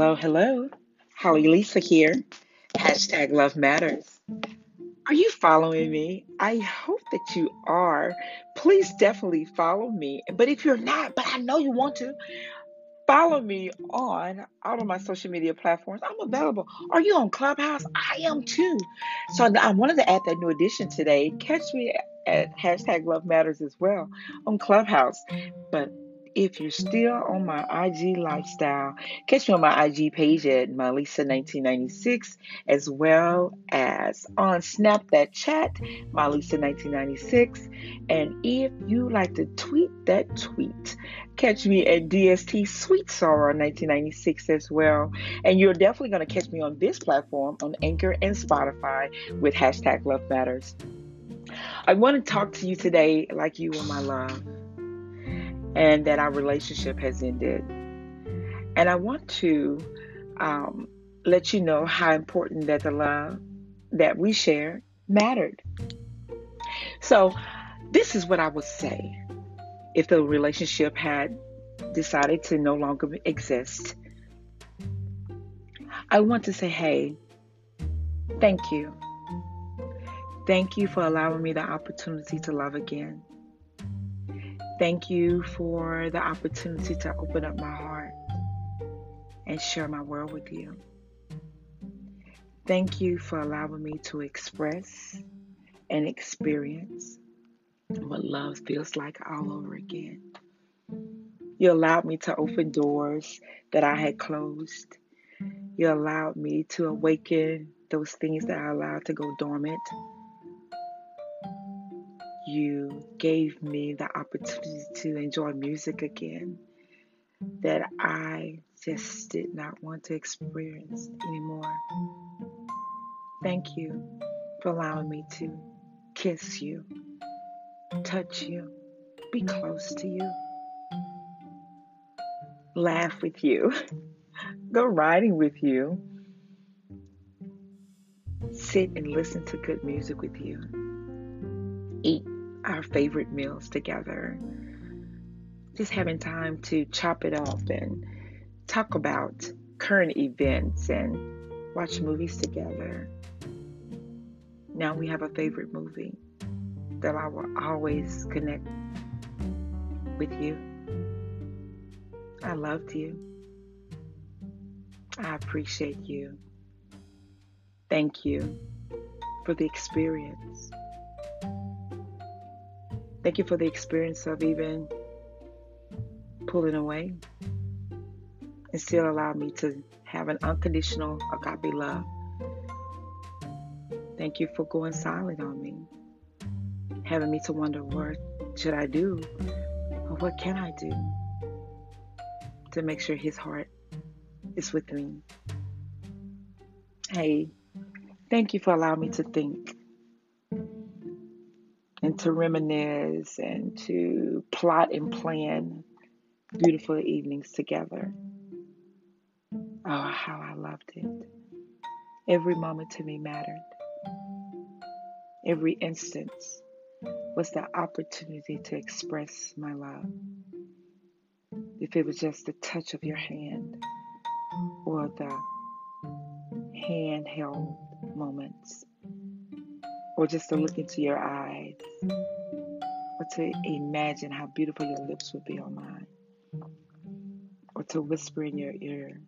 Hello, hello. Holly Lisa here. Hashtag Love Matters. Are you following me? I hope that you are. Please definitely follow me. But if you're not, but I know you want to, follow me on all of my social media platforms. I'm available. Are you on Clubhouse? I am too. So I wanted to add that new addition today. Catch me at hashtag Love Matters as well on Clubhouse. But if you're still on my IG lifestyle, catch me on my IG page at Mylisa1996, as well as on Snap That Chat, Mylisa1996. And if you like to tweet that tweet, catch me at DST Sweet Sorrow 1996 as well. And you're definitely going to catch me on this platform on Anchor and Spotify with hashtag Love Matters. I want to talk to you today like you are my love and that our relationship has ended. And I want to um, let you know how important that the love that we share mattered. So, this is what I would say if the relationship had decided to no longer exist. I want to say, hey, thank you. Thank you for allowing me the opportunity to love again. Thank you for the opportunity to open up my heart and share my world with you. Thank you for allowing me to express and experience what love feels like all over again. You allowed me to open doors that I had closed. You allowed me to awaken those things that I allowed to go dormant you gave me the opportunity to enjoy music again that I just did not want to experience anymore. Thank you for allowing me to kiss you, touch you, be close to you, laugh with you, go riding with you, sit and listen to good music with you, eat our favorite meals together. Just having time to chop it up and talk about current events and watch movies together. Now we have a favorite movie that I will always connect with you. I loved you. I appreciate you. Thank you for the experience. Thank you for the experience of even pulling away and still allow me to have an unconditional agape love. Thank you for going silent on me, having me to wonder what should I do or what can I do to make sure his heart is with me. Hey, thank you for allowing me to think and to reminisce and to plot and plan beautiful evenings together. Oh, how I loved it. Every moment to me mattered. Every instance was the opportunity to express my love. If it was just the touch of your hand or the handheld moments or just to look into your eyes, or to imagine how beautiful your lips would be on mine, or to whisper in your ear,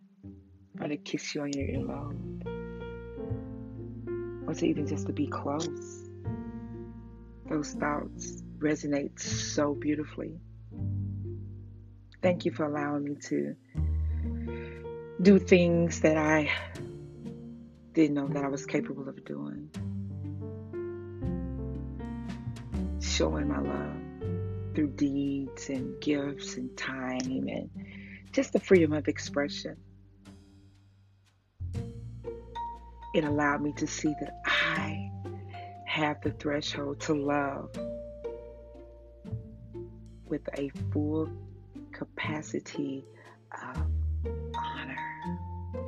or to kiss you on your earlobe, or to even just to be close. Those thoughts resonate so beautifully. Thank you for allowing me to do things that I didn't know that I was capable of doing. Showing my love through deeds and gifts and time and just the freedom of expression. It allowed me to see that I have the threshold to love with a full capacity of honor.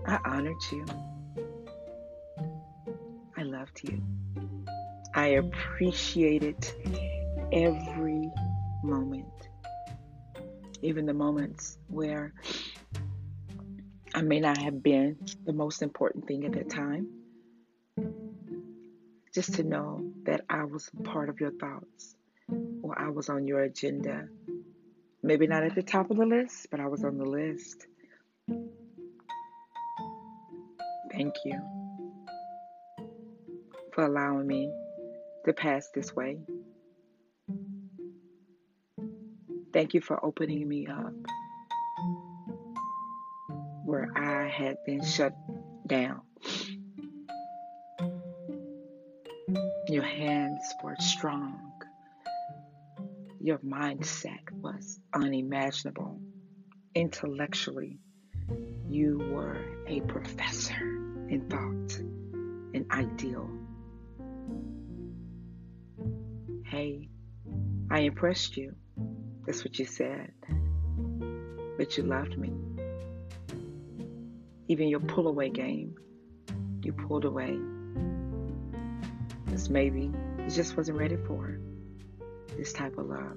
I honored you. I loved you. I appreciated every moment, even the moments where I may not have been the most important thing at that time. Just to know that I was part of your thoughts or I was on your agenda. Maybe not at the top of the list, but I was on the list. Thank you for allowing me to pass this way. Thank you for opening me up where I had been shut down. Your hands were strong. Your mindset was unimaginable. Intellectually, you were a professor in thought, an ideal. Hey, I impressed you. That's what you said. But you loved me. Even your pull away game, you pulled away. Because maybe you just wasn't ready for this type of love.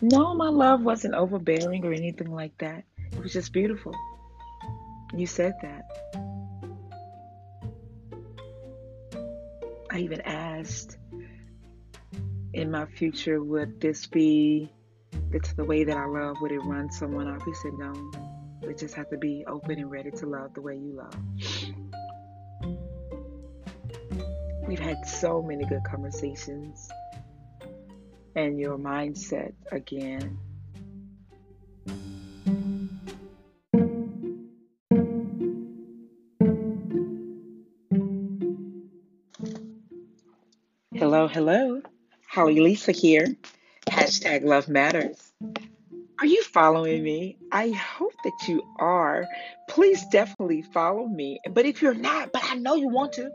No, my love wasn't overbearing or anything like that. It was just beautiful. You said that. I even asked in my future, would this be it's the way that I love? Would it run someone off? He said, no. We just have to be open and ready to love the way you love. We've had so many good conversations. And your mindset again. Hello, hello. Holly Lisa here. Hashtag Love Matters. Are you following me? I hope that you are. Please definitely follow me. But if you're not, but I know you want to,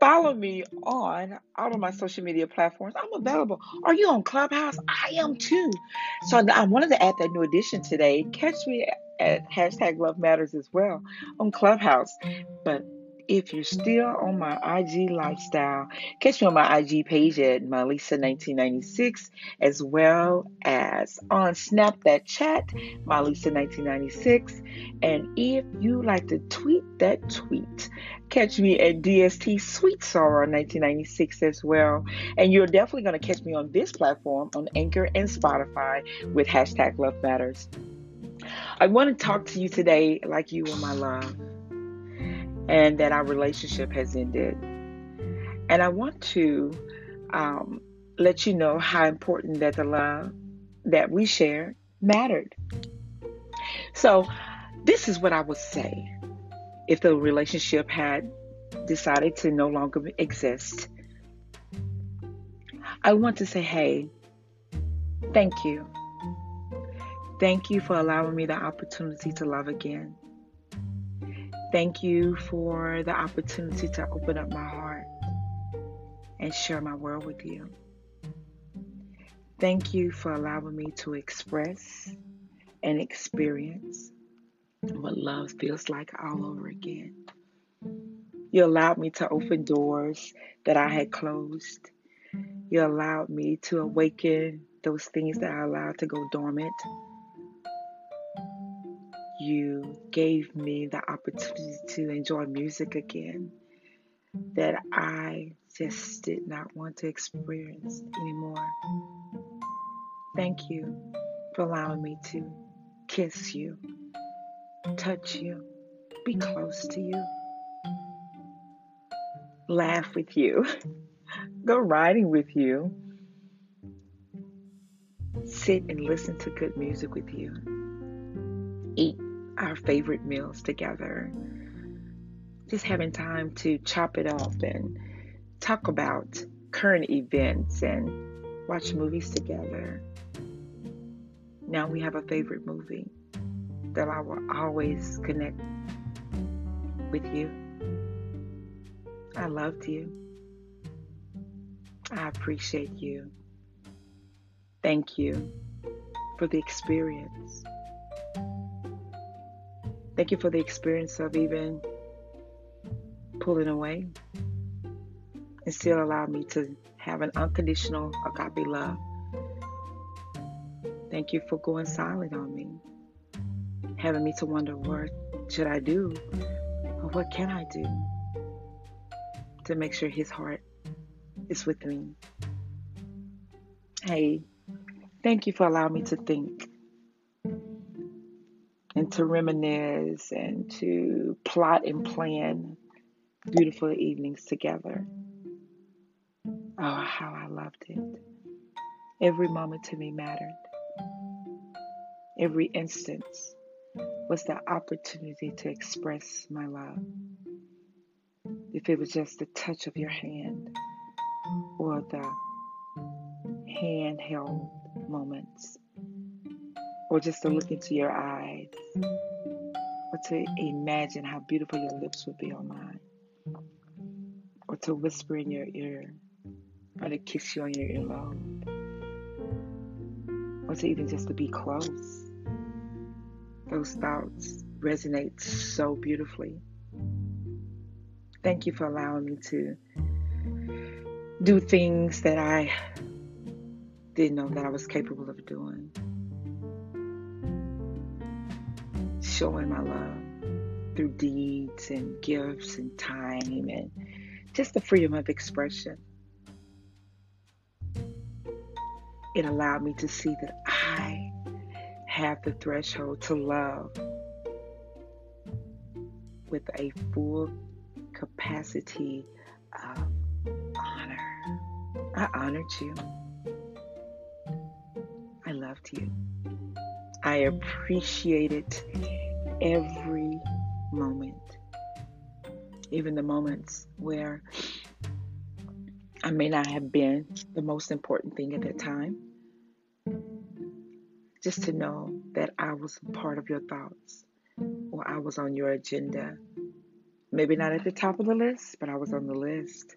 follow me on all of my social media platforms. I'm available. Are you on Clubhouse? I am too. So I wanted to add that new addition today. Catch me at hashtag Love Matters as well on Clubhouse. But if you're still on my IG lifestyle, catch me on my IG page at Mylisa1996, as well as on Snap That Chat, Mylisa1996. And if you like to tweet that tweet, catch me at DST Sweet Sorrow 1996 as well. And you're definitely going to catch me on this platform on Anchor and Spotify with hashtag Love Matters. I want to talk to you today like you are my love and that our relationship has ended. And I want to um, let you know how important that the love that we share mattered. So, this is what I would say if the relationship had decided to no longer exist. I want to say, hey, thank you. Thank you for allowing me the opportunity to love again. Thank you for the opportunity to open up my heart and share my world with you. Thank you for allowing me to express and experience what love feels like all over again. You allowed me to open doors that I had closed. You allowed me to awaken those things that I allowed to go dormant you gave me the opportunity to enjoy music again that I just did not want to experience anymore. Thank you for allowing me to kiss you, touch you, be close to you, laugh with you, go riding with you, sit and listen to good music with you, eat our favorite meals together. Just having time to chop it up and talk about current events and watch movies together. Now we have a favorite movie that I will always connect with you. I loved you. I appreciate you. Thank you for the experience. Thank you for the experience of even pulling away and still allow me to have an unconditional agape love. Thank you for going silent on me. having me to wonder what should I do or what can I do to make sure his heart is with me. Hey, thank you for allowing me to think and to reminisce and to plot and plan beautiful evenings together. Oh, how I loved it. Every moment to me mattered. Every instance was the opportunity to express my love. If it was just the touch of your hand or the handheld moments or just to look mm-hmm. into your eyes or to imagine how beautiful your lips would be on mine or to whisper in your ear or to kiss you on your earlobe or to even just to be close. Those thoughts resonate so beautifully. Thank you for allowing me to do things that I didn't know that I was capable of doing. Showing my love through deeds and gifts and time and just the freedom of expression. It allowed me to see that I have the threshold to love with a full capacity of honor. I honored you. I loved you. I appreciated every moment, even the moments where I may not have been the most important thing at that time. Just to know that I was part of your thoughts or I was on your agenda. Maybe not at the top of the list, but I was on the list.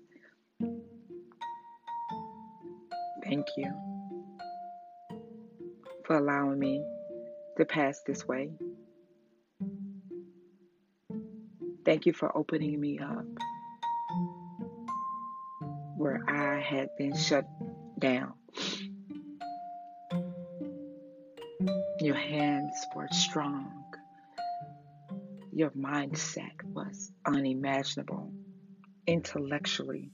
Thank you for allowing me to pass this way. Thank you for opening me up where I had been shut down. Your hands were strong. Your mindset was unimaginable. Intellectually,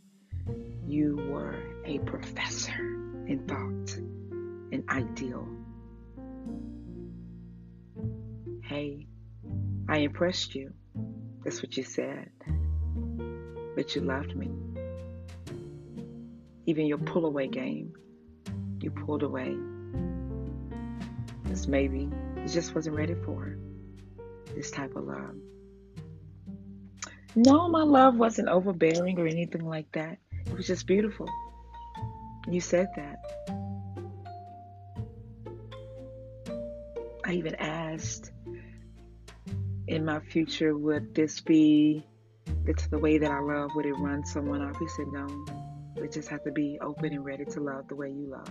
you were a professor in thought and ideal. Hey, I impressed you. That's what you said. But you loved me. Even your pull away game, you pulled away. Because maybe you just wasn't ready for this type of love. No, my love wasn't overbearing or anything like that. It was just beautiful. You said that. I even asked in my future, would this be it's the way that I love? Would it run someone off? He said, no. We just have to be open and ready to love the way you love.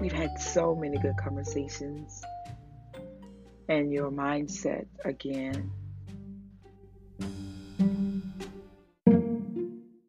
We've had so many good conversations. And your mindset, again,